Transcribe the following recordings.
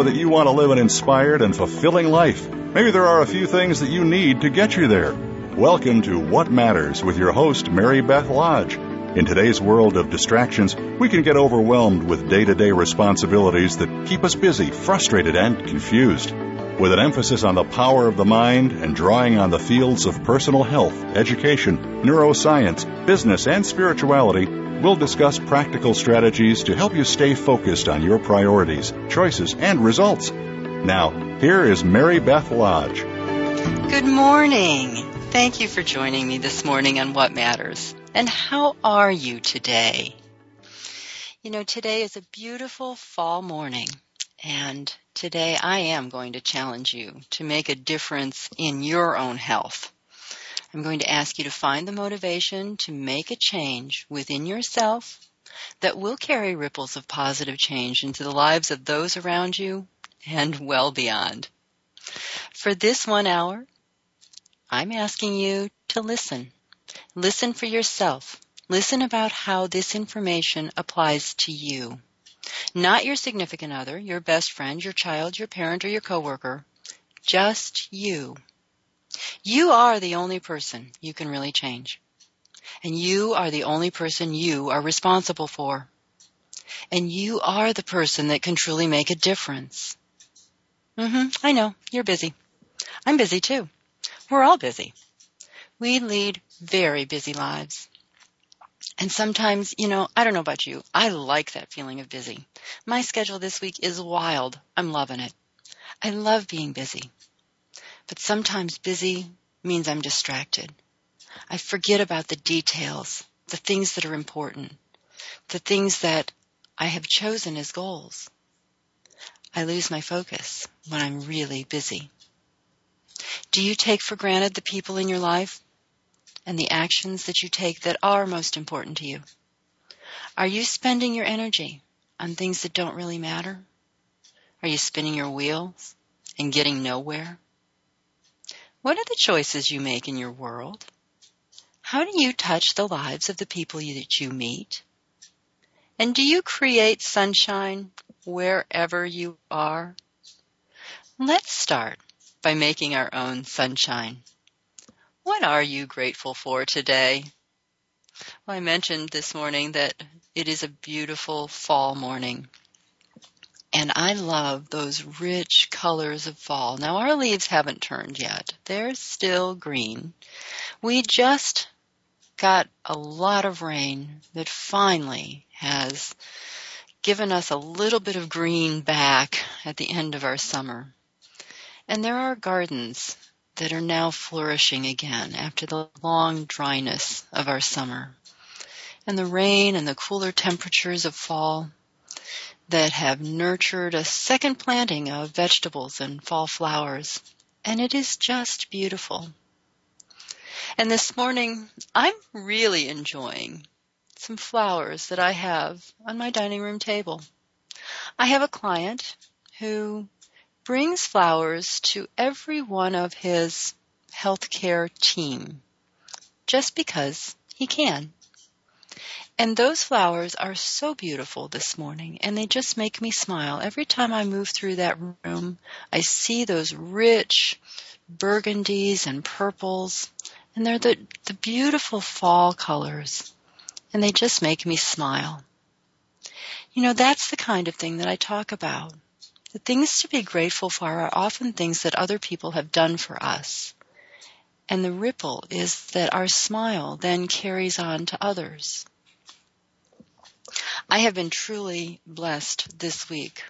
Know that you want to live an inspired and fulfilling life. Maybe there are a few things that you need to get you there. Welcome to What Matters with your host, Mary Beth Lodge. In today's world of distractions, we can get overwhelmed with day to day responsibilities that keep us busy, frustrated, and confused. With an emphasis on the power of the mind and drawing on the fields of personal health, education, neuroscience, business, and spirituality, we'll discuss practical strategies to help you stay focused on your priorities, choices, and results. Now, here is Mary Beth Lodge. Good morning. Thank you for joining me this morning on What Matters. And how are you today? You know, today is a beautiful fall morning, and today I am going to challenge you to make a difference in your own health. I'm going to ask you to find the motivation to make a change within yourself that will carry ripples of positive change into the lives of those around you and well beyond. For this one hour, I'm asking you to listen. Listen for yourself. Listen about how this information applies to you. Not your significant other, your best friend, your child, your parent, or your coworker. Just you. You are the only person you can really change. And you are the only person you are responsible for. And you are the person that can truly make a difference. Mm-hmm, I know, you're busy. I'm busy too. We're all busy. We lead very busy lives. And sometimes, you know, I don't know about you, I like that feeling of busy. My schedule this week is wild. I'm loving it. I love being busy. But sometimes busy means I'm distracted. I forget about the details, the things that are important, the things that I have chosen as goals. I lose my focus when I'm really busy. Do you take for granted the people in your life and the actions that you take that are most important to you? Are you spending your energy on things that don't really matter? Are you spinning your wheels and getting nowhere? What are the choices you make in your world? How do you touch the lives of the people that you meet? And do you create sunshine wherever you are? Let's start by making our own sunshine. What are you grateful for today? Well, I mentioned this morning that it is a beautiful fall morning. And I love those rich colors of fall. Now our leaves haven't turned yet. They're still green. We just got a lot of rain that finally has given us a little bit of green back at the end of our summer. And there are gardens that are now flourishing again after the long dryness of our summer. And the rain and the cooler temperatures of fall that have nurtured a second planting of vegetables and fall flowers. And it is just beautiful. And this morning, I'm really enjoying some flowers that I have on my dining room table. I have a client who brings flowers to every one of his healthcare team just because he can. And those flowers are so beautiful this morning and they just make me smile. Every time I move through that room, I see those rich burgundies and purples and they're the, the beautiful fall colors and they just make me smile. You know, that's the kind of thing that I talk about. The things to be grateful for are often things that other people have done for us. And the ripple is that our smile then carries on to others. I have been truly blessed this week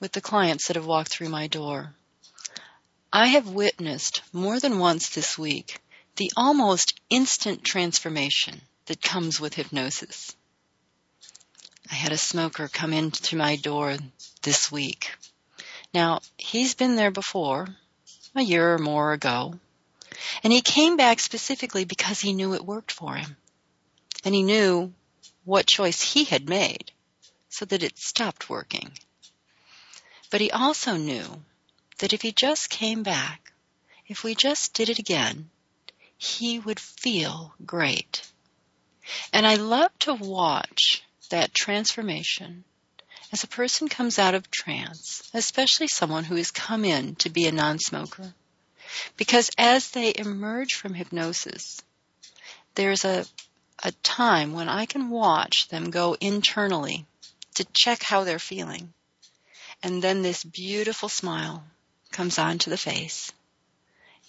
with the clients that have walked through my door. I have witnessed more than once this week the almost instant transformation that comes with hypnosis. I had a smoker come into my door this week. Now, he's been there before, a year or more ago, and he came back specifically because he knew it worked for him. And he knew what choice he had made so that it stopped working. But he also knew that if he just came back, if we just did it again, he would feel great. And I love to watch that transformation as a person comes out of trance, especially someone who has come in to be a non-smoker. Because as they emerge from hypnosis, there's a, a time when I can watch them go internally to check how they're feeling. And then this beautiful smile comes onto the face.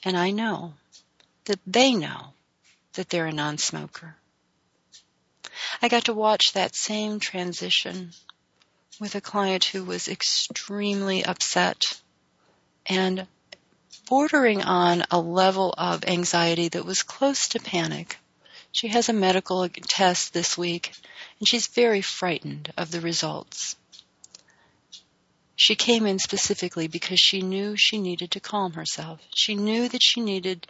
And I know that they know that they're a non-smoker. I got to watch that same transition with a client who was extremely upset and bordering on a level of anxiety that was close to panic. She has a medical test this week and she's very frightened of the results. She came in specifically because she knew she needed to calm herself. She knew that she needed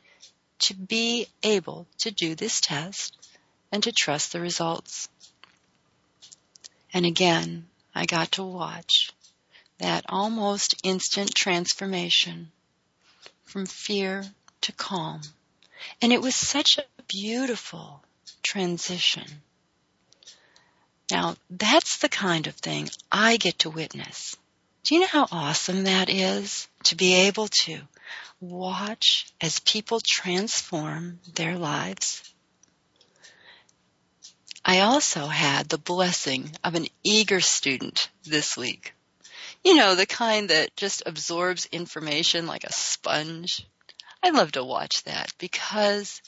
to be able to do this test and to trust the results. And again, I got to watch that almost instant transformation from fear to calm. And it was such a beautiful transition. Now, that's the kind of thing I get to witness. Do you know how awesome that is? To be able to watch as people transform their lives. I also had the blessing of an eager student this week. You know, the kind that just absorbs information like a sponge. I love to watch that because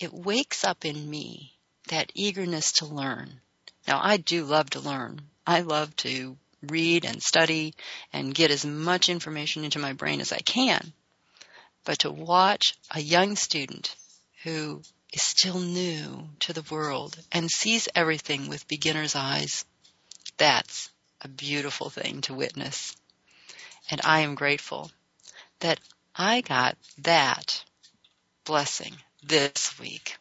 it wakes up in me that eagerness to learn. Now, I do love to learn. I love to read and study and get as much information into my brain as I can. But to watch a young student who is still new to the world and sees everything with beginner's eyes, that's a beautiful thing to witness. And I am grateful that I got that blessing this week.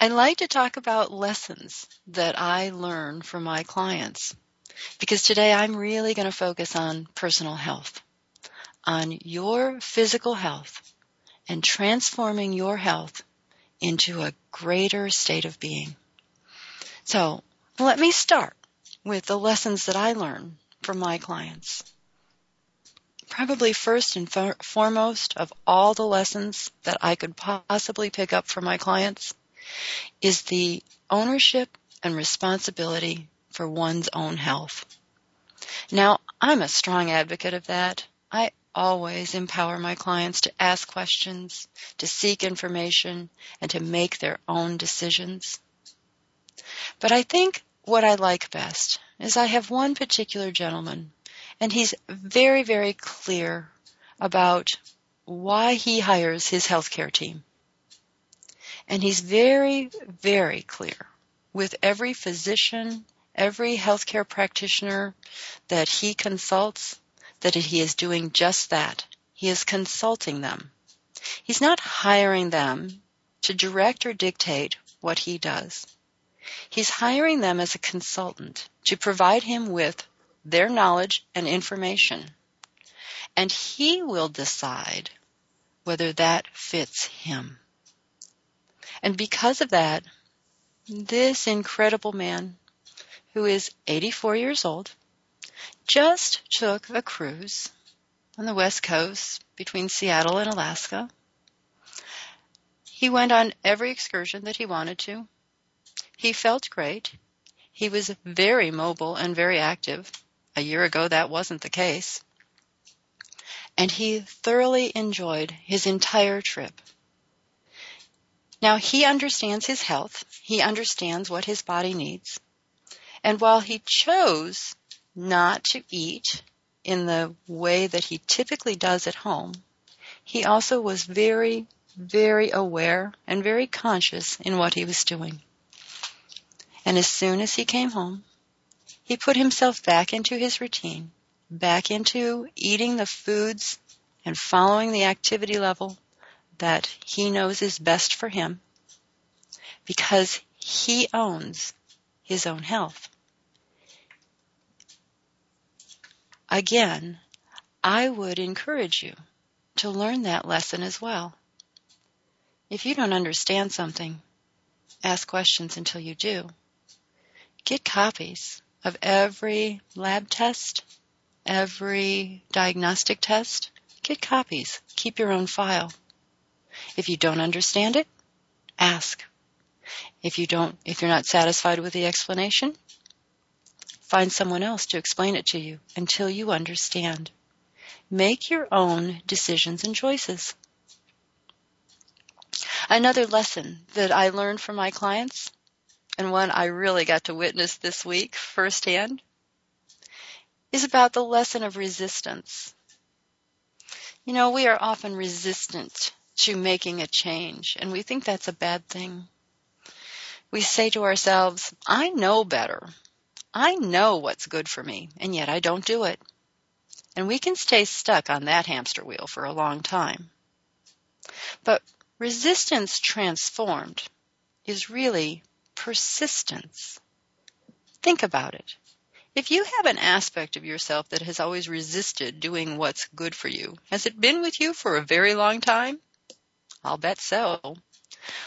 I like to talk about lessons that I learn from my clients because today I'm really going to focus on personal health, on your physical health and transforming your health into a greater state of being. So let me start with the lessons that I learn from my clients. Probably first and for- foremost of all the lessons that I could possibly pick up from my clients is the ownership and responsibility for one's own health. Now, I'm a strong advocate of that. I always empower my clients to ask questions, to seek information, and to make their own decisions. But I think what I like best is I have one particular gentleman, and he's very, very clear about why he hires his healthcare team. And he's very, very clear with every physician every healthcare practitioner that he consults that he is doing just that. He is consulting them. He's not hiring them to direct or dictate what he does. He's hiring them as a consultant to provide him with their knowledge and information. And he will decide whether that fits him. And because of that, this incredible man who is 84 years old, just took a cruise on the west coast between Seattle and Alaska. He went on every excursion that he wanted to. He felt great. He was very mobile and very active. A year ago that wasn't the case. And he thoroughly enjoyed his entire trip. Now he understands his health. He understands what his body needs. And while he chose not to eat in the way that he typically does at home, he also was very, very aware and very conscious in what he was doing. And as soon as he came home, he put himself back into his routine, back into eating the foods and following the activity level that he knows is best for him because he owns his own health. Again, I would encourage you to learn that lesson as well. If you don't understand something, ask questions until you do. Get copies of every lab test, every diagnostic test. Get copies. Keep your own file. If you don't understand it, ask. If you don't, if you're not satisfied with the explanation, find someone else to explain it to you until you understand. Make your own decisions and choices. Another lesson that I learned from my clients, and one I really got to witness this week firsthand, is about the lesson of resistance. You know, we are often resistant to making a change, and we think that's a bad thing. We say to ourselves, I know better. I know what's good for me, and yet I don't do it. And we can stay stuck on that hamster wheel for a long time. But resistance transformed is really persistence. Think about it. If you have an aspect of yourself that has always resisted doing what's good for you, has it been with you for a very long time? I'll bet so.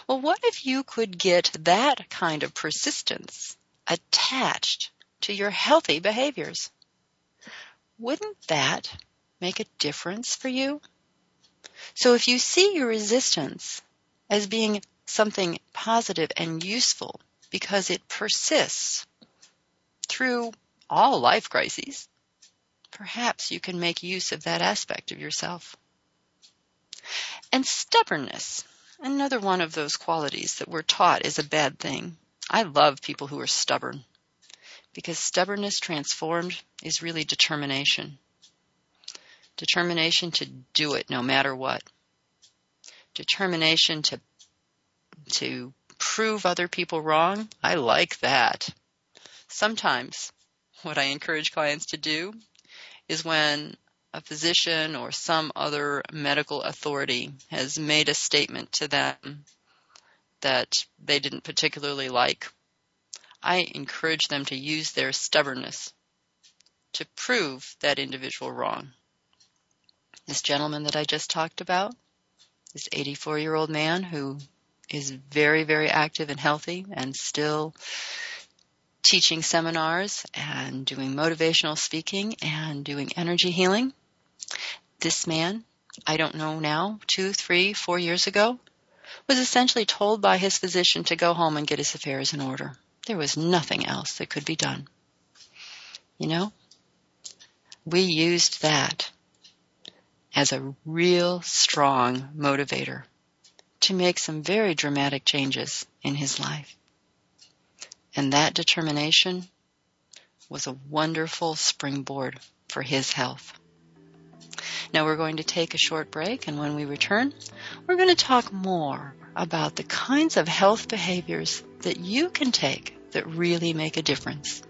Well, what if you could get that kind of persistence attached to your healthy behaviors? Wouldn't that make a difference for you? So if you see your resistance as being something positive and useful because it persists through all life crises, perhaps you can make use of that aspect of yourself. And stubbornness, another one of those qualities that we're taught is a bad thing. I love people who are stubborn because stubbornness transformed is really determination. Determination to do it no matter what. Determination to to prove other people wrong. I like that. Sometimes what I encourage clients to do is when a physician or some other medical authority has made a statement to them that they didn't particularly like, I encourage them to use their stubbornness to prove that individual wrong. This gentleman that I just talked about, this 84 year old man who is very, very active and healthy and still teaching seminars and doing motivational speaking and doing energy healing. This man, I don't know now, two, three, four years ago, was essentially told by his physician to go home and get his affairs in order. There was nothing else that could be done. You know? We used that as a real strong motivator to make some very dramatic changes in his life. And that determination was a wonderful springboard for his health. Now we're going to take a short break and when we return, we're going to talk more about the kinds of health behaviors that you can take that really make a difference.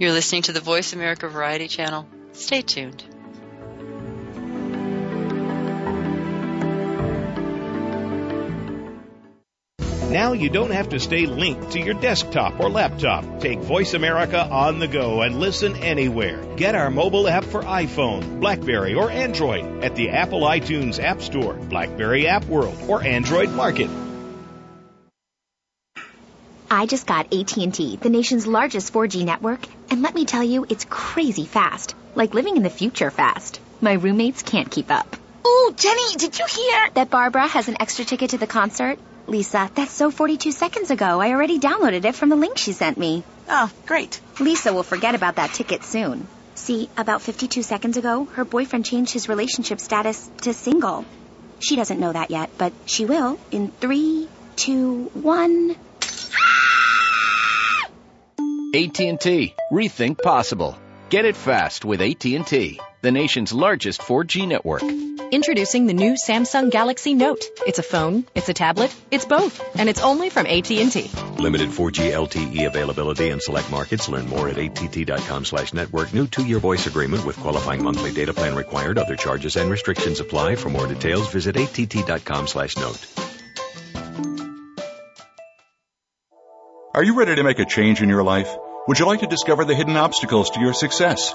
You're listening to the Voice America Variety Channel. Stay tuned. Now you don't have to stay linked to your desktop or laptop. Take Voice America on the go and listen anywhere. Get our mobile app for iPhone, Blackberry, or Android at the Apple iTunes App Store, Blackberry App World, or Android Market. I just got AT&T, the nation's largest 4G network, and let me tell you, it's crazy fast. Like living in the future fast. My roommates can't keep up. Oh, Jenny, did you hear? That Barbara has an extra ticket to the concert? Lisa, that's so 42 seconds ago. I already downloaded it from the link she sent me. Oh, great. Lisa will forget about that ticket soon. See, about 52 seconds ago, her boyfriend changed his relationship status to single. She doesn't know that yet, but she will in three, two, one. AT&T. Rethink possible. Get it fast with AT&T, the nation's largest 4G network. Introducing the new Samsung Galaxy Note. It's a phone, it's a tablet, it's both, and it's only from AT&T. Limited 4G LTE availability in select markets. Learn more at att.com slash network. New two-year voice agreement with qualifying monthly data plan required. Other charges and restrictions apply. For more details, visit att.com slash note. Are you ready to make a change in your life? Would you like to discover the hidden obstacles to your success?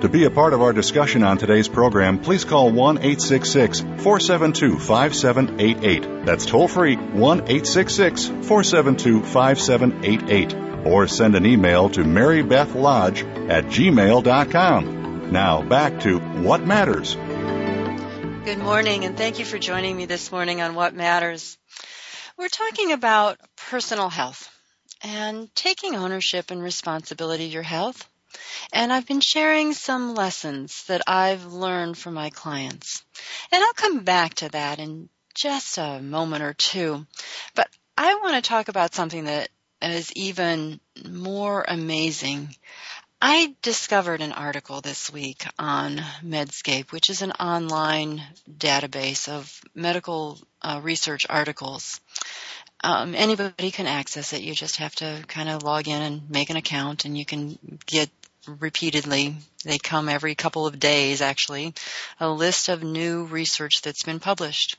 To be a part of our discussion on today's program, please call 1 866 472 5788. That's toll free 1 866 472 5788. Or send an email to marybethlodge at gmail.com. Now back to What Matters. Good morning, and thank you for joining me this morning on What Matters. We're talking about personal health and taking ownership and responsibility of your health. And I've been sharing some lessons that I've learned from my clients. And I'll come back to that in just a moment or two. But I want to talk about something that is even more amazing. I discovered an article this week on Medscape, which is an online database of medical uh, research articles. Um, anybody can access it. You just have to kind of log in and make an account, and you can get repeatedly. They come every couple of days, actually, a list of new research that's been published.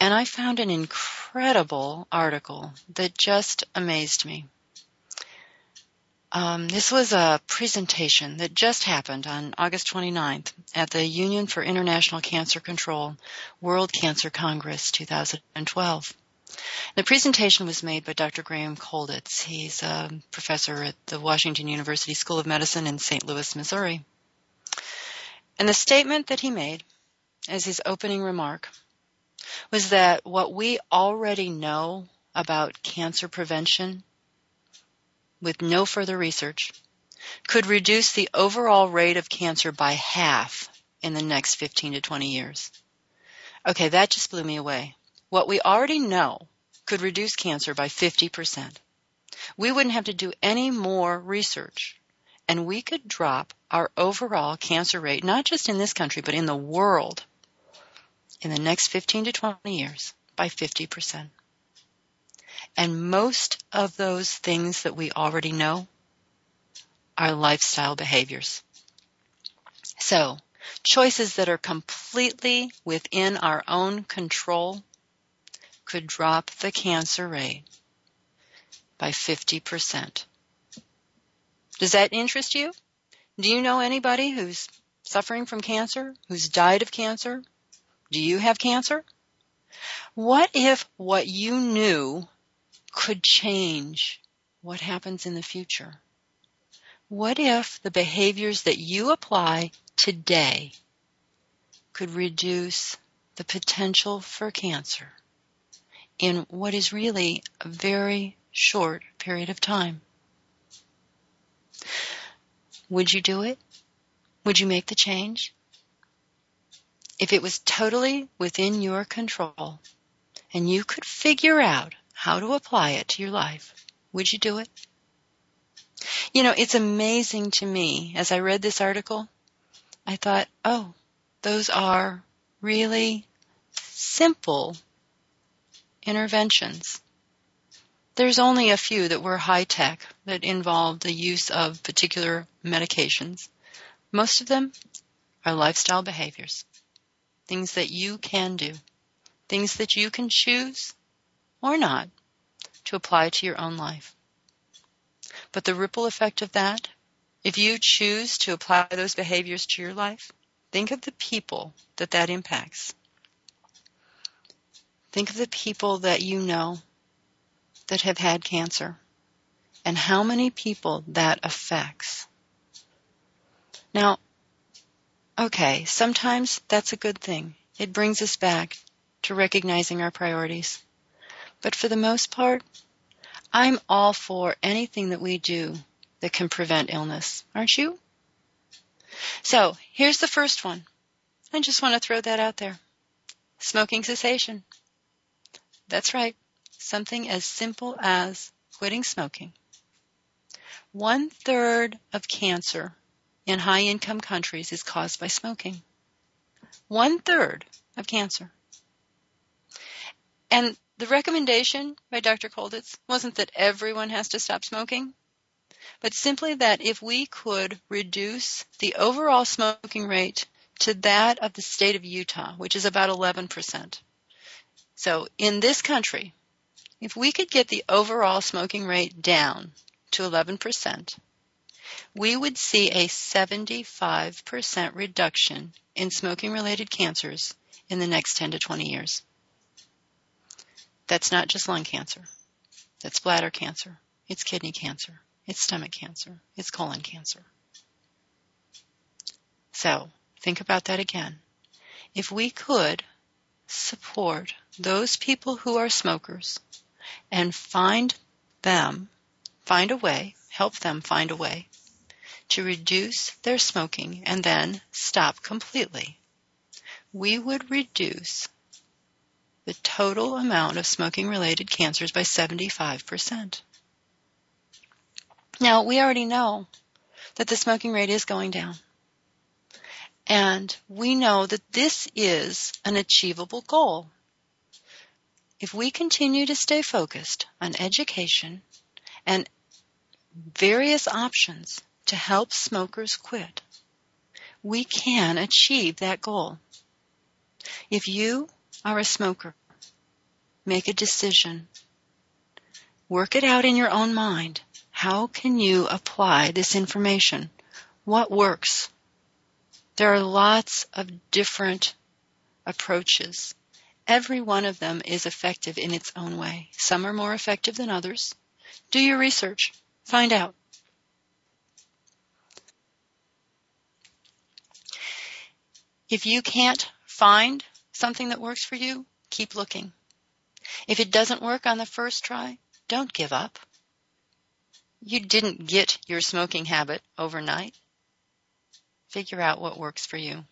And I found an incredible article that just amazed me. Um, this was a presentation that just happened on August 29th at the Union for International Cancer Control World Cancer Congress 2012. The presentation was made by Dr. Graham Colditz. He's a professor at the Washington University School of Medicine in St. Louis, Missouri. And the statement that he made as his opening remark was that what we already know about cancer prevention with no further research could reduce the overall rate of cancer by half in the next 15 to 20 years. Okay, that just blew me away. What we already know could reduce cancer by 50%. We wouldn't have to do any more research and we could drop our overall cancer rate, not just in this country, but in the world in the next 15 to 20 years by 50%. And most of those things that we already know are lifestyle behaviors. So, choices that are completely within our own control could drop the cancer rate by 50%. Does that interest you? Do you know anybody who's suffering from cancer, who's died of cancer? Do you have cancer? What if what you knew could change what happens in the future? What if the behaviors that you apply today could reduce the potential for cancer in what is really a very short period of time? Would you do it? Would you make the change? If it was totally within your control and you could figure out how to apply it to your life, would you do it? You know, it's amazing to me as I read this article, I thought, oh, those are really simple interventions. There's only a few that were high tech that involved the use of particular medications. Most of them are lifestyle behaviors. Things that you can do. Things that you can choose or not to apply to your own life. But the ripple effect of that, if you choose to apply those behaviors to your life, think of the people that that impacts. Think of the people that you know that have had cancer and how many people that affects. Now, okay, sometimes that's a good thing. It brings us back to recognizing our priorities. But for the most part, I'm all for anything that we do that can prevent illness. Aren't you? So here's the first one. I just want to throw that out there. Smoking cessation. That's right. Something as simple as quitting smoking. One third of cancer in high income countries is caused by smoking. One third of cancer. And the recommendation by Dr. Colditz wasn't that everyone has to stop smoking, but simply that if we could reduce the overall smoking rate to that of the state of Utah, which is about 11%. So in this country, if we could get the overall smoking rate down to 11%, we would see a 75% reduction in smoking related cancers in the next 10 to 20 years. That's not just lung cancer. That's bladder cancer. It's kidney cancer. It's stomach cancer. It's colon cancer. So, think about that again. If we could support those people who are smokers and find them, find a way, help them find a way to reduce their smoking and then stop completely, we would reduce the total amount of smoking related cancers by 75%. Now, we already know that the smoking rate is going down. And we know that this is an achievable goal. If we continue to stay focused on education and various options to help smokers quit, we can achieve that goal. If you are a smoker, make a decision. Work it out in your own mind. How can you apply this information? What works? There are lots of different approaches. Every one of them is effective in its own way. Some are more effective than others. Do your research. Find out. If you can't find something that works for you, keep looking. If it doesn't work on the first try, don't give up. You didn't get your smoking habit overnight. Figure out what works for you.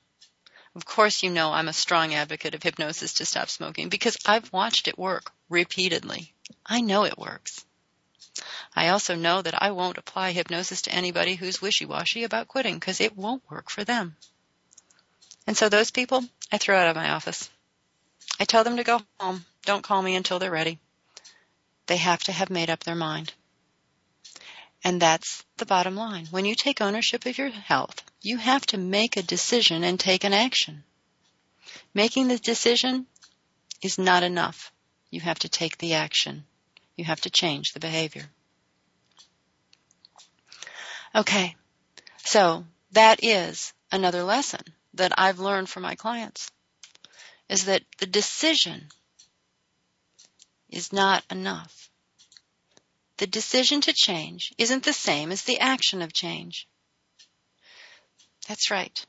Of course, you know I'm a strong advocate of hypnosis to stop smoking because I've watched it work repeatedly. I know it works. I also know that I won't apply hypnosis to anybody who's wishy-washy about quitting because it won't work for them. And so those people, I throw out of my office. I tell them to go home. Don't call me until they're ready. They have to have made up their mind. And that's the bottom line. When you take ownership of your health, you have to make a decision and take an action. Making the decision is not enough. You have to take the action. You have to change the behavior. Okay. So that is another lesson that I've learned from my clients is that the decision is not enough. The decision to change isn't the same as the action of change. That's right.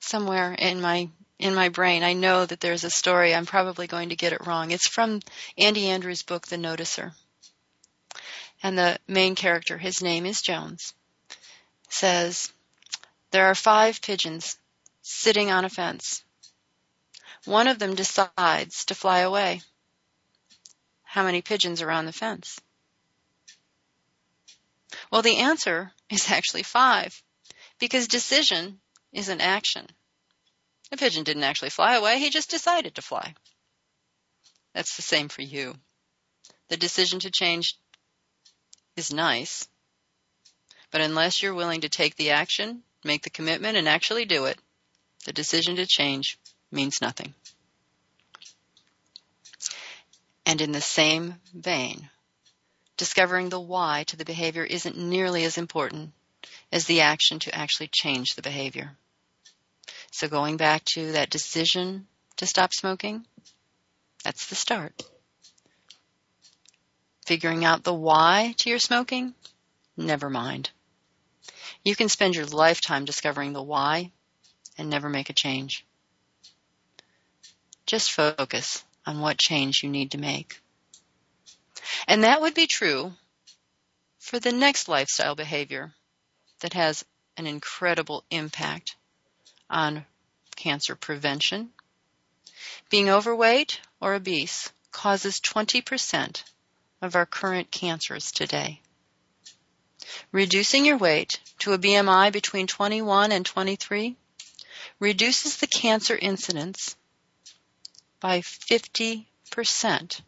Somewhere in my in my brain, I know that there's a story. I'm probably going to get it wrong. It's from Andy Andrews' book, The Noticer. And the main character, his name is Jones, says, There are five pigeons sitting on a fence. One of them decides to fly away how many pigeons are on the fence. Well, the answer is actually five because decision is an action. The pigeon didn't actually fly away, he just decided to fly. That's the same for you. The decision to change is nice, but unless you're willing to take the action, make the commitment, and actually do it, the decision to change means nothing. And in the same vein, discovering the why to the behavior isn't nearly as important as the action to actually change the behavior. So going back to that decision to stop smoking, that's the start. Figuring out the why to your smoking, never mind. You can spend your lifetime discovering the why and never make a change. Just focus on what change you need to make. And that would be true for the next lifestyle behavior that has an incredible impact on cancer prevention. Being overweight or obese causes 20% of our current cancers today. Reducing your weight to a BMI between 21 and 23 reduces the cancer incidence by 50%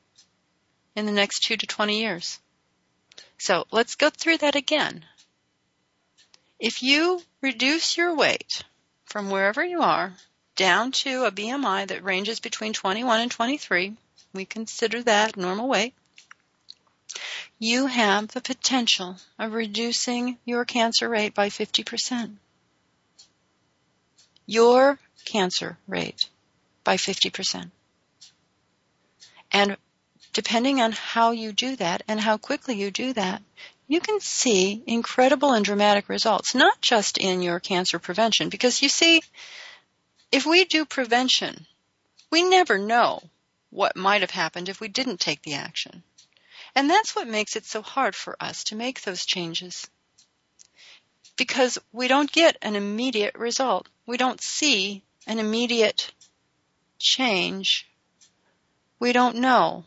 in the next 2 to 20 years. So let's go through that again. If you reduce your weight from wherever you are down to a BMI that ranges between 21 and 23, we consider that normal weight, you have the potential of reducing your cancer rate by 50%. Your cancer rate by 50%. And depending on how you do that and how quickly you do that, you can see incredible and dramatic results, not just in your cancer prevention, because you see, if we do prevention, we never know what might have happened if we didn't take the action. And that's what makes it so hard for us to make those changes. Because we don't get an immediate result. We don't see an immediate change. We don't know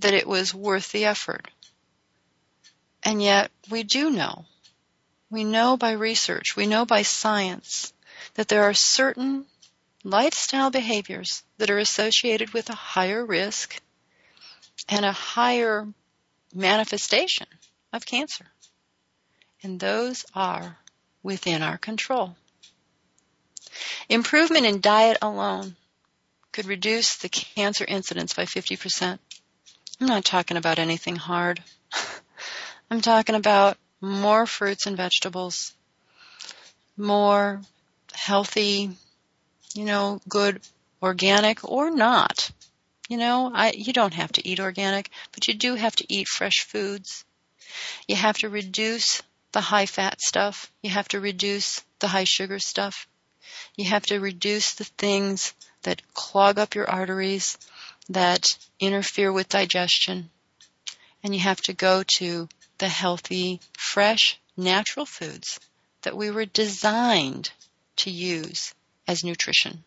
that it was worth the effort. And yet we do know. We know by research, we know by science that there are certain lifestyle behaviors that are associated with a higher risk and a higher manifestation of cancer. And those are within our control. Improvement in diet alone could reduce the cancer incidence by 50%. I'm not talking about anything hard. I'm talking about more fruits and vegetables, more healthy, you know, good organic or not. You know, I, you don't have to eat organic, but you do have to eat fresh foods. You have to reduce the high fat stuff. You have to reduce the high sugar stuff. You have to reduce the things that clog up your arteries, that interfere with digestion. And you have to go to the healthy, fresh, natural foods that we were designed to use as nutrition.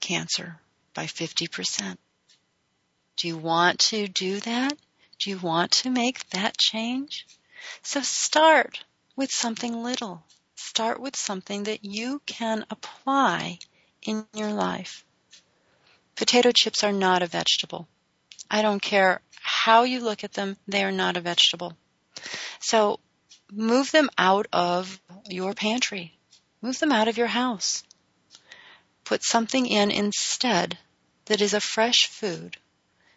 Cancer by 50%. Do you want to do that? Do you want to make that change? So start with something little. Start with something that you can apply in your life. Potato chips are not a vegetable. I don't care how you look at them, they are not a vegetable. So move them out of your pantry. Move them out of your house. Put something in instead that is a fresh food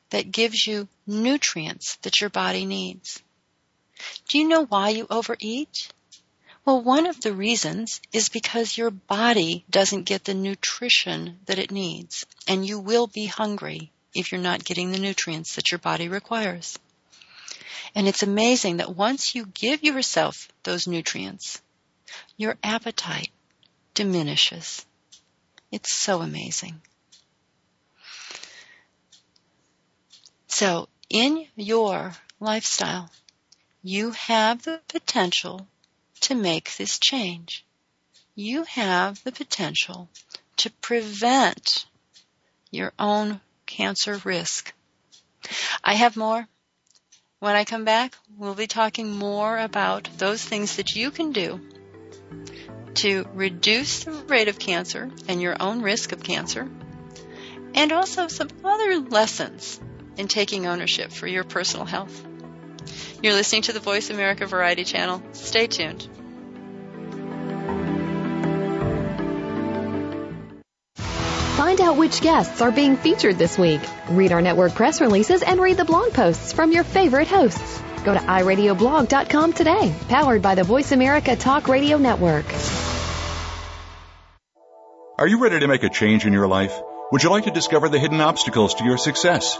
that gives you nutrients that your body needs. Do you know why you overeat? Well, one of the reasons is because your body doesn't get the nutrition that it needs, and you will be hungry if you're not getting the nutrients that your body requires. And it's amazing that once you give yourself those nutrients, your appetite diminishes. It's so amazing. So, in your lifestyle, you have the potential to make this change. You have the potential to prevent your own cancer risk. I have more, When I come back, we'll be talking more about those things that you can do to reduce the rate of cancer and your own risk of cancer, and also some other lessons in taking ownership for your personal health. You're listening to the Voice America Variety Channel. Stay tuned. Find out which guests are being featured this week. Read our network press releases and read the blog posts from your favorite hosts. Go to iradioblog.com today, powered by the Voice America Talk Radio Network. Are you ready to make a change in your life? Would you like to discover the hidden obstacles to your success?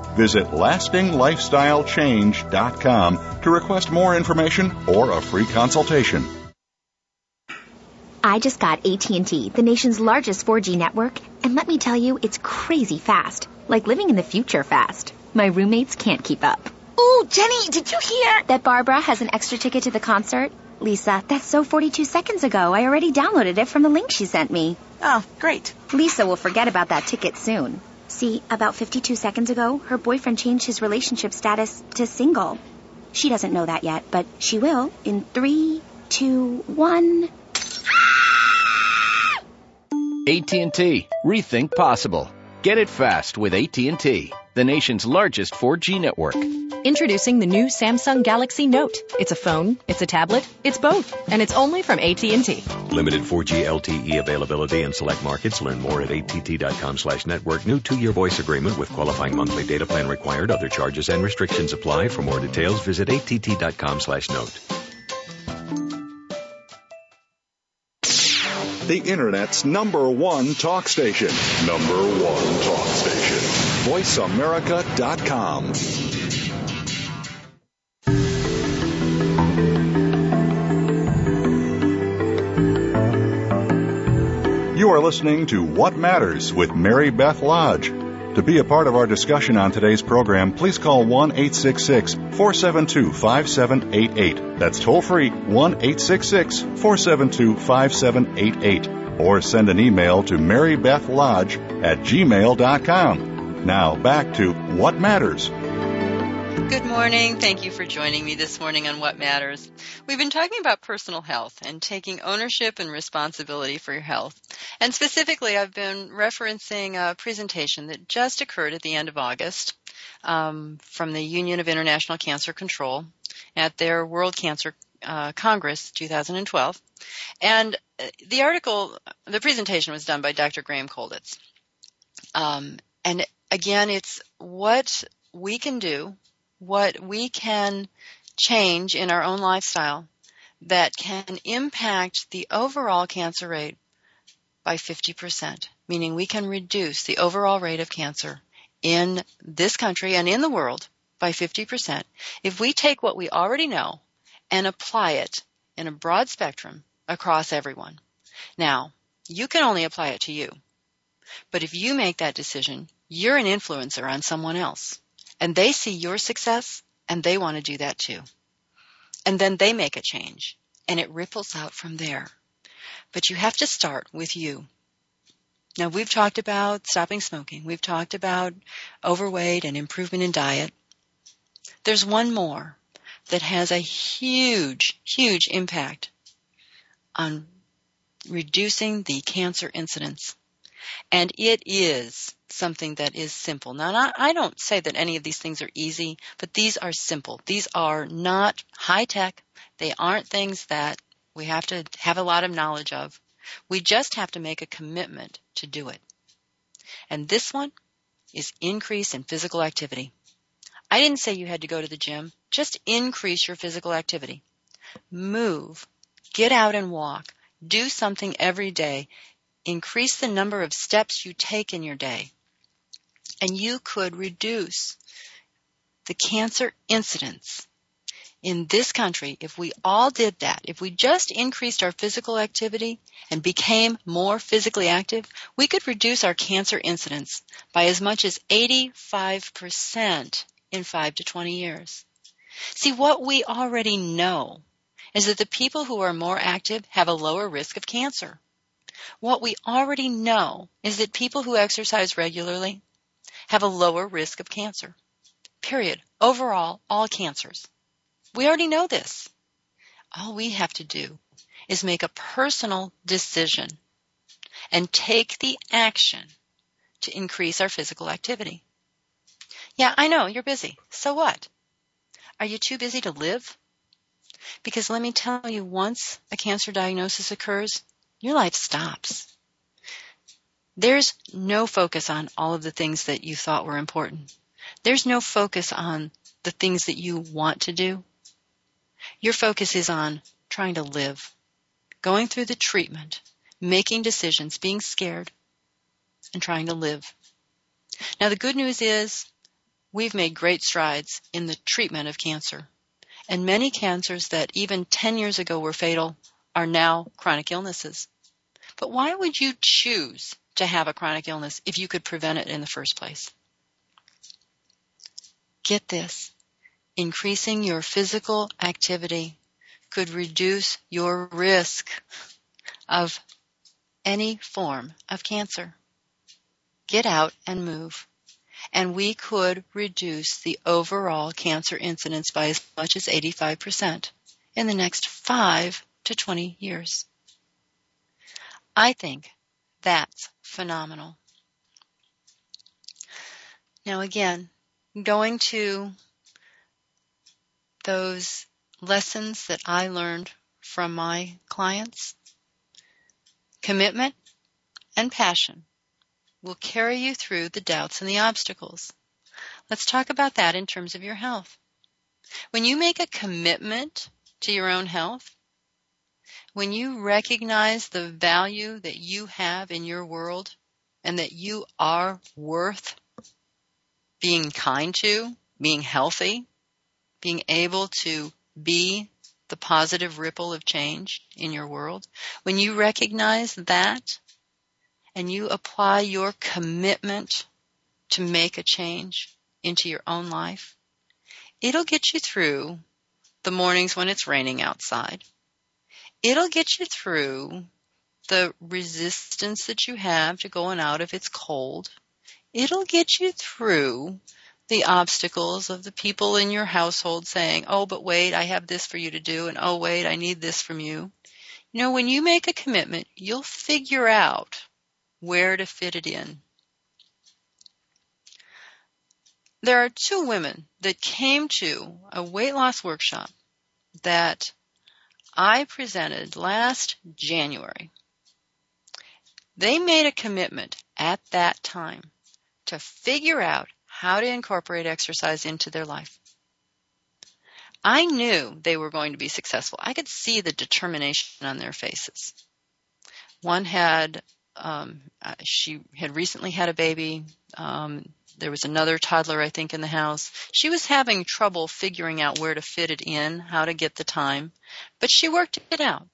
Visit lastinglifestylechange.com to request more information or a free consultation. I just got AT&T, the nation's largest 4G network, and let me tell you, it's crazy fast. Like living in the future fast. My roommates can't keep up. Oh, Jenny, did you hear? That Barbara has an extra ticket to the concert? Lisa, that's so 42 seconds ago. I already downloaded it from the link she sent me. Oh, great. Lisa will forget about that ticket soon. See, about 52 seconds ago, her boyfriend changed his relationship status to single. She doesn't know that yet, but she will in three, two, one. AT&T. Rethink possible. Get it fast with AT&T, the nation's largest 4G network. Introducing the new Samsung Galaxy Note. It's a phone, it's a tablet, it's both, and it's only from AT&T. Limited 4G LTE availability in select markets. Learn more at att.com slash network. New two-year voice agreement with qualifying monthly data plan required. Other charges and restrictions apply. For more details, visit att.com slash note. The Internet's number one talk station. Number one talk station. VoiceAmerica.com. You are listening to What Matters with Mary Beth Lodge. To be a part of our discussion on today's program, please call 1 866 472 5788. That's toll free 1 866 472 5788. Or send an email to marybethlodge at gmail.com. Now back to What Matters. Good morning. Thank you for joining me this morning on What Matters. We've been talking about personal health and taking ownership and responsibility for your health. And specifically, I've been referencing a presentation that just occurred at the end of August um, from the Union of International Cancer Control at their World Cancer uh, Congress 2012. And uh, the article, the presentation was done by Dr. Graham Colditz. Um, and again, it's what we can do what we can change in our own lifestyle that can impact the overall cancer rate by 50%, meaning we can reduce the overall rate of cancer in this country and in the world by 50% if we take what we already know and apply it in a broad spectrum across everyone. Now, you can only apply it to you. But if you make that decision, you're an influencer on someone else. And they see your success and they want to do that too. And then they make a change and it ripples out from there. But you have to start with you. Now we've talked about stopping smoking. We've talked about overweight and improvement in diet. There's one more that has a huge, huge impact on reducing the cancer incidence. And it is something that is simple. Now, I don't say that any of these things are easy, but these are simple. These are not high tech. They aren't things that we have to have a lot of knowledge of. We just have to make a commitment to do it. And this one is increase in physical activity. I didn't say you had to go to the gym. Just increase your physical activity. Move. Get out and walk. Do something every day. Increase the number of steps you take in your day. And you could reduce the cancer incidence in this country, if we all did that, if we just increased our physical activity and became more physically active, we could reduce our cancer incidence by as much as 85% in 5 to 20 years. See, what we already know is that the people who are more active have a lower risk of cancer. What we already know is that people who exercise regularly have a lower risk of cancer. Period. Overall, all cancers. We already know this. All we have to do is make a personal decision and take the action to increase our physical activity. Yeah, I know, you're busy. So what? Are you too busy to live? Because let me tell you, once a cancer diagnosis occurs, your life stops. There's no focus on all of the things that you thought were important. There's no focus on the things that you want to do. Your focus is on trying to live, going through the treatment, making decisions, being scared, and trying to live. Now the good news is we've made great strides in the treatment of cancer. And many cancers that even 10 years ago were fatal are now chronic illnesses. But why would you choose to have a chronic illness if you could prevent it in the first place? Get this increasing your physical activity could reduce your risk of any form of cancer. Get out and move. And we could reduce the overall cancer incidence by as much as 85% in the next 5 to 20 years. I think that's phenomenal. Now again, going to those lessons that I learned from my clients, commitment and passion will carry you through the doubts and the obstacles. Let's talk about that in terms of your health. When you make a commitment to your own health, when you recognize the value that you have in your world and that you are worth being kind to, being healthy, being able to be the positive ripple of change in your world, when you recognize that and you apply your commitment to make a change into your own life, it'll get you through the mornings when it's raining outside. It'll get you through the resistance that you have to going out if it's cold. It'll get you through the obstacles of the people in your household saying, oh, but wait, I have this for you to do, and oh, wait, I need this from you. You know, when you make a commitment, you'll figure out where to fit it in. There are two women that came to a weight loss workshop that I presented last January. They made a commitment at that time to figure out how to incorporate exercise into their life. I knew they were going to be successful. I could see the determination on their faces. One had, um, uh, she had recently had a baby. Um, there was another toddler, I think, in the house. She was having trouble figuring out where to fit it in, how to get the time, but she worked it out.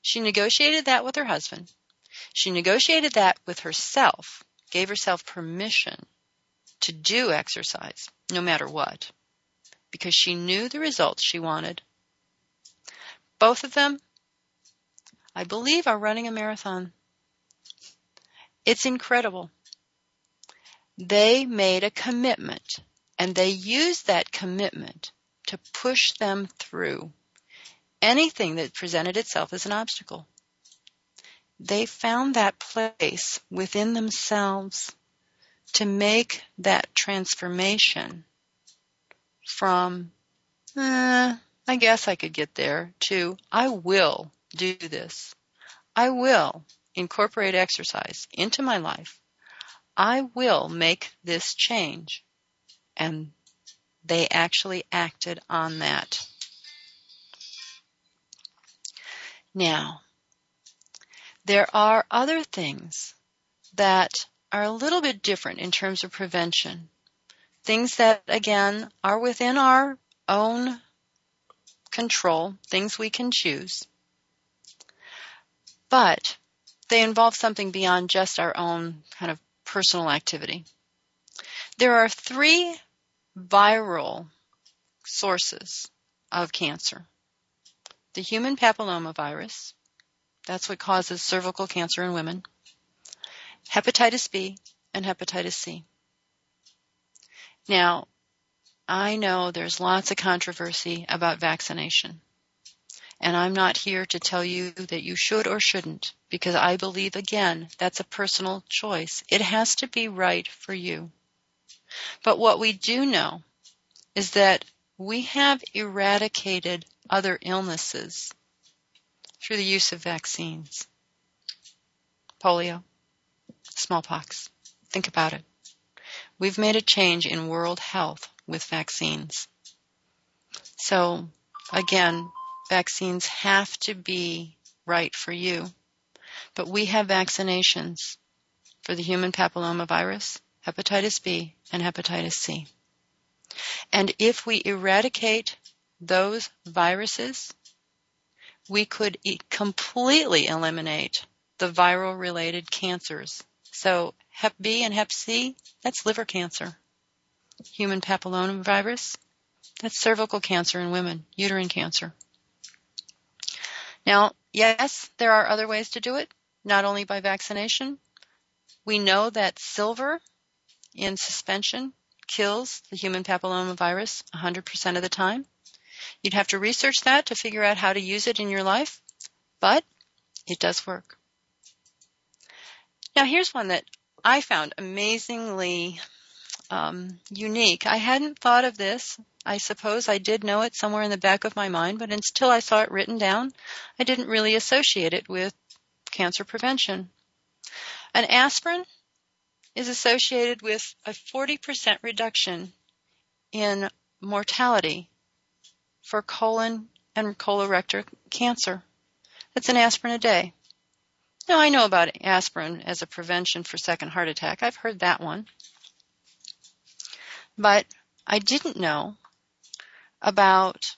She negotiated that with her husband. She negotiated that with herself, gave herself permission to do exercise, no matter what, because she knew the results she wanted. Both of them, I believe, are running a marathon. It's incredible. They made a commitment and they used that commitment to push them through anything that presented itself as an obstacle. They found that place within themselves to make that transformation from, eh, I guess I could get there to, I will do this. I will incorporate exercise into my life. I will make this change. And they actually acted on that. Now, there are other things that are a little bit different in terms of prevention. Things that, again, are within our own control, things we can choose. But they involve something beyond just our own kind of personal activity. There are three viral sources of cancer. The human papillomavirus, that's what causes cervical cancer in women, hepatitis B, and hepatitis C. Now, I know there's lots of controversy about vaccination. And I'm not here to tell you that you should or shouldn't, because I believe, again, that's a personal choice. It has to be right for you. But what we do know is that we have eradicated other illnesses through the use of vaccines. Polio, smallpox. Think about it. We've made a change in world health with vaccines. So, again, vaccines have to be right for you. But we have vaccinations for the human papillomavirus, hepatitis B, and hepatitis C. And if we eradicate those viruses, we could e- completely eliminate the viral related cancers. So Hep B and Hep C, that's liver cancer. Human papillomavirus, that's cervical cancer in women, uterine cancer. Now, yes, there are other ways to do it, not only by vaccination. We know that silver in suspension kills the human papillomavirus 100% of the time. You'd have to research that to figure out how to use it in your life, but it does work. Now, here's one that I found amazingly um, unique. I hadn't thought of this. I suppose I did know it somewhere in the back of my mind, but until I saw it written down, I didn't really associate it with cancer prevention. An aspirin is associated with a 40% reduction in mortality for colon and colorectal cancer. That's an aspirin a day. Now I know about aspirin as a prevention for second heart attack. I've heard that one. But I didn't know about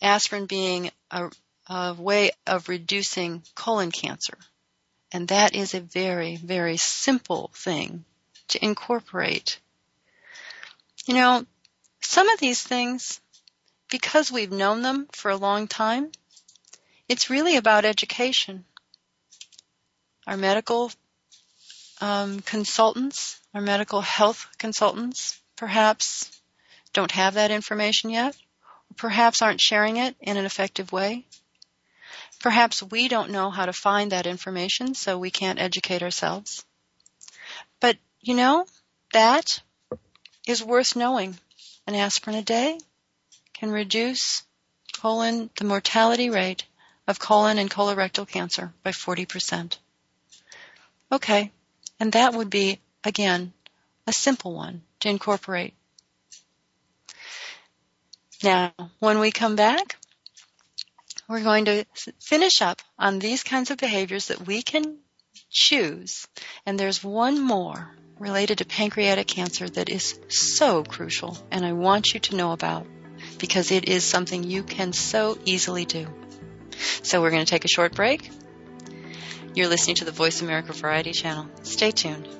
aspirin being a, a way of reducing colon cancer. And that is a very, very simple thing to incorporate. You know, some of these things, because we've known them for a long time, it's really about education. Our medical um, consultants, our medical health consultants, perhaps don't have that information yet, or perhaps aren't sharing it in an effective way. Perhaps we don't know how to find that information, so we can't educate ourselves. But, you know, that is worth knowing. An aspirin a day can reduce colon, the mortality rate of colon and colorectal cancer by 40%. Okay. And that would be, again, a simple one to incorporate. Now, when we come back, we're going to finish up on these kinds of behaviors that we can choose. And there's one more related to pancreatic cancer that is so crucial and I want you to know about because it is something you can so easily do. So we're going to take a short break. You're listening to the Voice America Variety Channel. Stay tuned.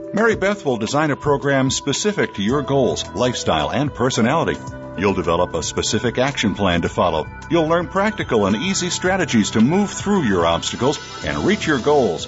Mary Beth will design a program specific to your goals, lifestyle, and personality. You'll develop a specific action plan to follow. You'll learn practical and easy strategies to move through your obstacles and reach your goals.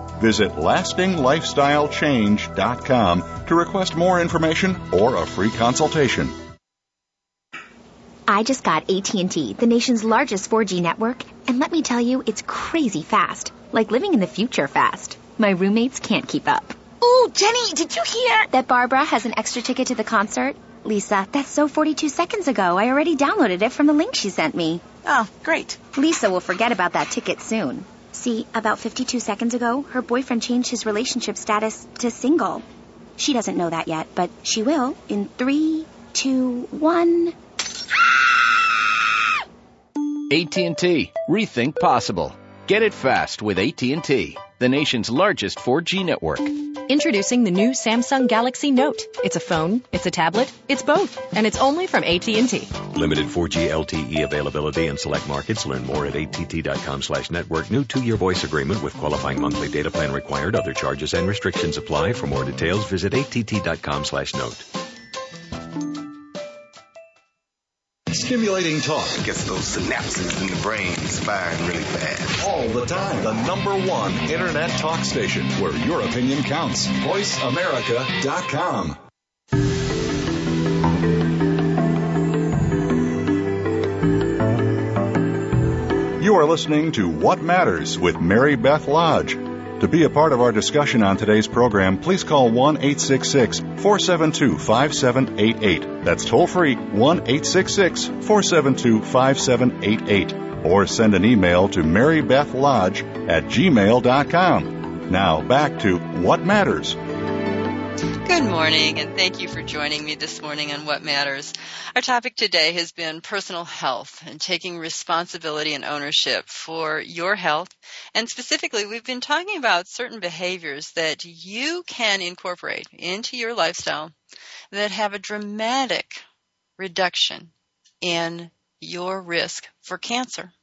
Visit lastinglifestylechange.com to request more information or a free consultation. I just got AT&T, the nation's largest 4G network, and let me tell you, it's crazy fast. Like living in the future fast. My roommates can't keep up. Oh, Jenny, did you hear? That Barbara has an extra ticket to the concert? Lisa, that's so 42 seconds ago. I already downloaded it from the link she sent me. Oh, great. Lisa will forget about that ticket soon. See, about 52 seconds ago, her boyfriend changed his relationship status to single. She doesn't know that yet, but she will in three, two, one. AT&T. Rethink possible. Get it fast with AT&T, the nation's largest 4G network. Introducing the new Samsung Galaxy Note. It's a phone, it's a tablet, it's both, and it's only from AT&T. Limited 4G LTE availability in select markets. Learn more at att.com slash network. New two-year voice agreement with qualifying monthly data plan required. Other charges and restrictions apply. For more details, visit att.com slash note. Stimulating talk. Gets those synapses in the brain firing really fast. All the time. The number one internet talk station where your opinion counts. VoiceAmerica.com. You are listening to What Matters with Mary Beth Lodge. To be a part of our discussion on today's program, please call 1 866 472 5788. That's toll free 1 866 472 5788. Or send an email to marybethlodge at gmail.com. Now back to What Matters. Good morning, and thank you for joining me this morning on What Matters. Our topic today has been personal health and taking responsibility and ownership for your health. And specifically, we've been talking about certain behaviors that you can incorporate into your lifestyle that have a dramatic reduction in your risk for cancer.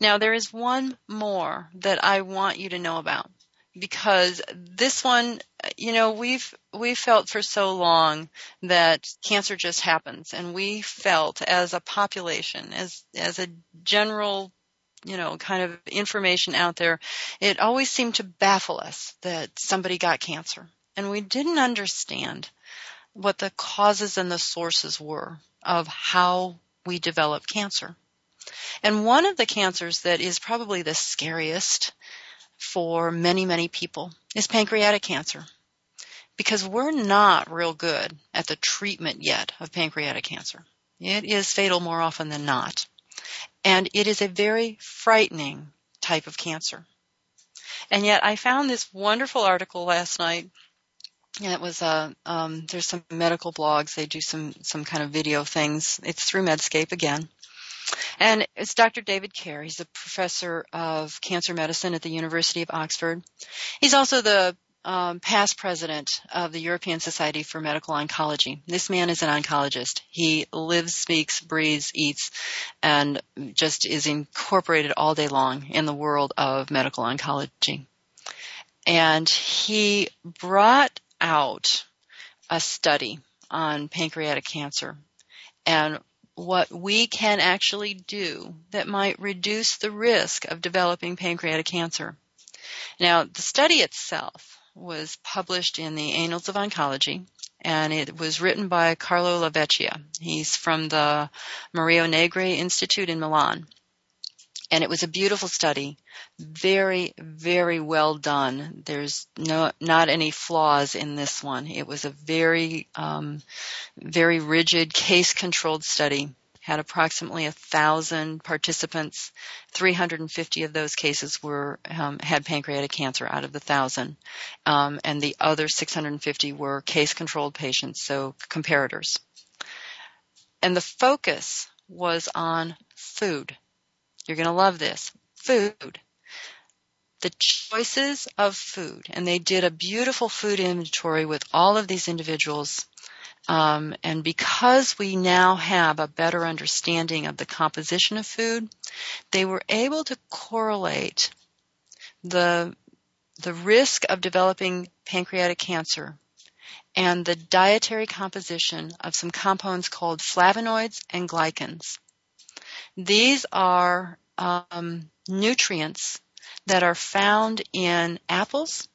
Now, there is one more that I want you to know about because this one, you know, we've we felt for so long that cancer just happens, and we felt as a population, as as a general, you know, kind of information out there, it always seemed to baffle us that somebody got cancer, and we didn't understand what the causes and the sources were of how we develop cancer. And one of the cancers that is probably the scariest for many, many people is pancreatic cancer. Because we're not real good at the treatment yet of pancreatic cancer. It is fatal more often than not. And it is a very frightening type of cancer. And yet I found this wonderful article last night. And it was uh, um, there's some medical blogs. They do some some kind of video things. It's through Medscape again. And it's Dr. David Kerr. He's a professor of cancer medicine at the University of Oxford. He's also the um, past president of the European Society for Medical Oncology. This man is an oncologist. He lives, speaks, breathes, eats, and just is incorporated all day long in the world of medical oncology. And he brought out a study on pancreatic cancer and what we can actually do that might reduce the risk of developing pancreatic cancer. Now, the study itself was published in the Annals of Oncology and it was written by Carlo La Vecchia. He's from the Mario Negri Institute in Milan. And it was a beautiful study, very, very well done. There's no, not any flaws in this one. It was a very, um, very rigid case-controlled study. Had approximately a thousand participants. 350 of those cases were um, had pancreatic cancer out of the thousand, um, and the other 650 were case-controlled patients, so comparators. And the focus was on food you're going to love this. Food. the choices of food. And they did a beautiful food inventory with all of these individuals. Um, and because we now have a better understanding of the composition of food, they were able to correlate the the risk of developing pancreatic cancer and the dietary composition of some compounds called flavonoids and glycans. These are um, nutrients that are found in apples,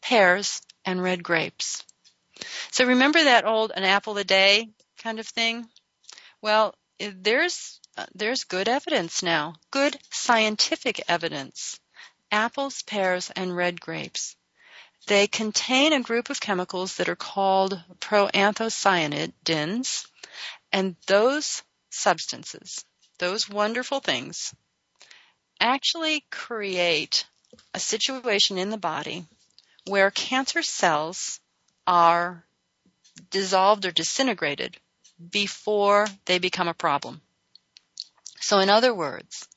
pears, and red grapes. So remember that old an apple a day kind of thing? Well, there's uh, there's good evidence now, good scientific evidence. Apples, pears, and red grapes. They contain a group of chemicals that are called proanthocyanidins, and those substances, those wonderful things, actually create a situation in the body where cancer cells are dissolved or disintegrated before they become a problem. So in other words,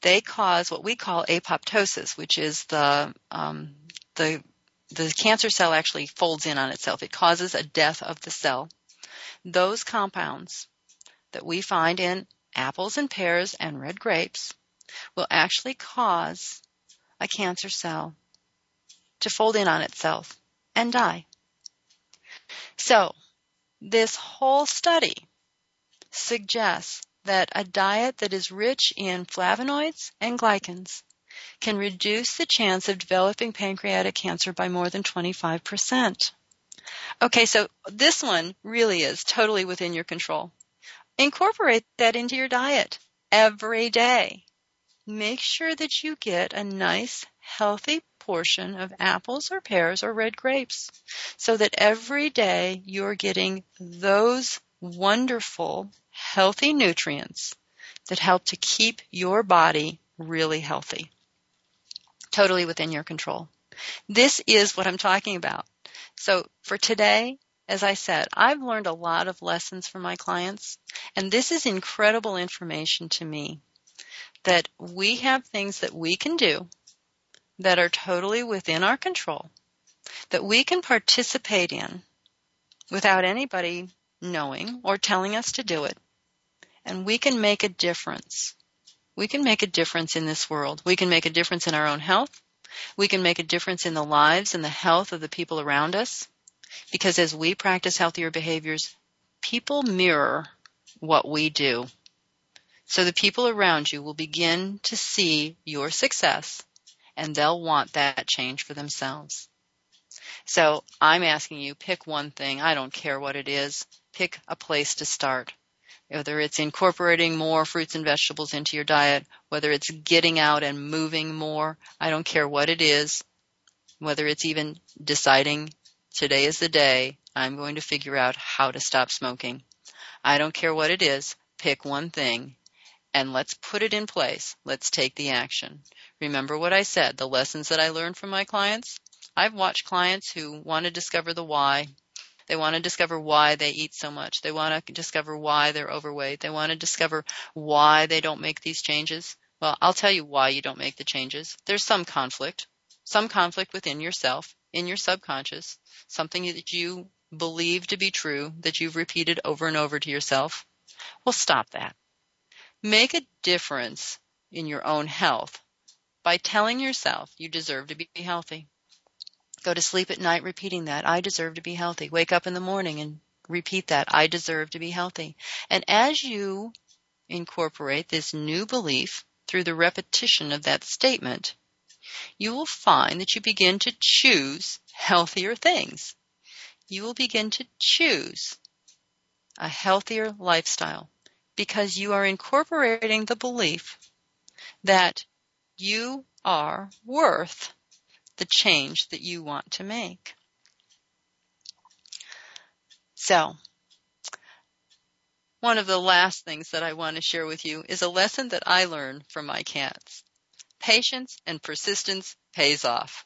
they cause what we call apoptosis, which is the um, the the cancer cell actually folds in on itself. It causes a death of the cell. Those compounds that we find in apples and pears and red grapes will actually cause a cancer cell to fold in on itself and die. So, this whole study suggests that a diet that is rich in flavonoids and glycans can reduce the chance of developing pancreatic cancer by more than 25%. Okay, so this one really is totally within your control. Incorporate that into your diet every day make sure that you get a nice, healthy portion of apples or pears or red grapes so that every day you're getting those wonderful, healthy nutrients that help to keep your body really healthy. Totally within your control. This is what I'm talking about. So for today, as I said, I've learned a lot of lessons from my clients, and this is incredible information to me that we have things that we can do that are totally within our control, that we can participate in without anybody knowing or telling us to do it. And we can make a difference. We can make a difference in this world. We can make a difference in our own health. We can make a difference in the lives and the health of the people around us. Because as we practice healthier behaviors, people mirror what we do. So the people around you will begin to see your success and they'll want that change for themselves. So I'm asking you, pick one thing. I don't care what it is. Pick a place to start. Whether it's incorporating more fruits and vegetables into your diet, whether it's getting out and moving more, I don't care what it is. Whether it's even deciding today is the day I'm going to figure out how to stop smoking. I don't care what it is. Pick one thing and let's put it in place. Let's take the action. Remember what I said, the lessons that I learned from my clients? I've watched clients who want to discover the why. They want to discover why they eat so much. They want to discover why they're overweight. They want to discover why they don't make these changes. Well, I'll tell you why you don't make the changes. There's some conflict, some conflict within yourself, in your subconscious, something that you believe to be true that you've repeated over and over to yourself. Well, stop that. Make a difference in your own health by telling yourself you deserve to be healthy. Go to sleep at night repeating that. I deserve to be healthy. Wake up in the morning and repeat that. I deserve to be healthy. And as you incorporate this new belief through the repetition of that statement, you will find that you begin to choose healthier things. You will begin to choose a healthier lifestyle because you are incorporating the belief that you are worth the change that you want to make. So, one of the last things that I want to share with you is a lesson that I learned from my cats. Patience and persistence pays off.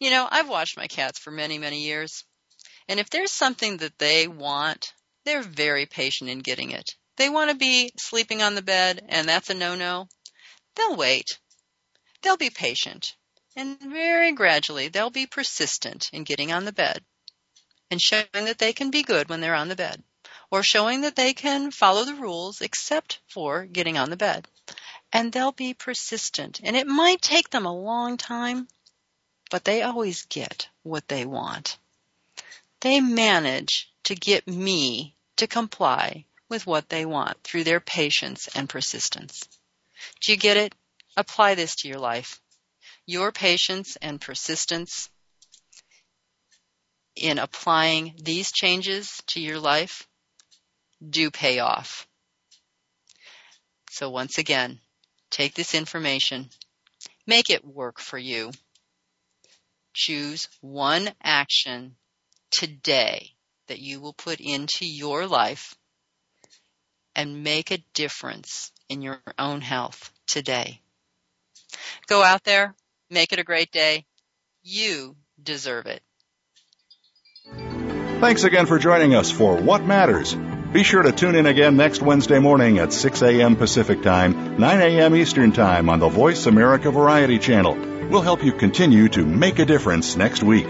You know, I've watched my cats for many, many years. And if there's something that they want, they're very patient in getting it they want to be sleeping on the bed and that's a no-no, they'll wait. They'll be patient. And very gradually, they'll be persistent in getting on the bed and showing that they can be good when they're on the bed or showing that they can follow the rules except for getting on the bed. And they'll be persistent. And it might take them a long time, but they always get what they want. They manage to get me to comply with what they want through their patience and persistence. Do you get it? Apply this to your life. Your patience and persistence in applying these changes to your life do pay off. So once again, take this information, make it work for you. Choose one action today that you will put into your life and make a difference in your own health today. Go out there, make it a great day. You deserve it. Thanks again for joining us for What Matters. Be sure to tune in again next Wednesday morning at 6 a.m. Pacific Time, 9 a.m. Eastern Time on the Voice America Variety Channel. We'll help you continue to make a difference next week.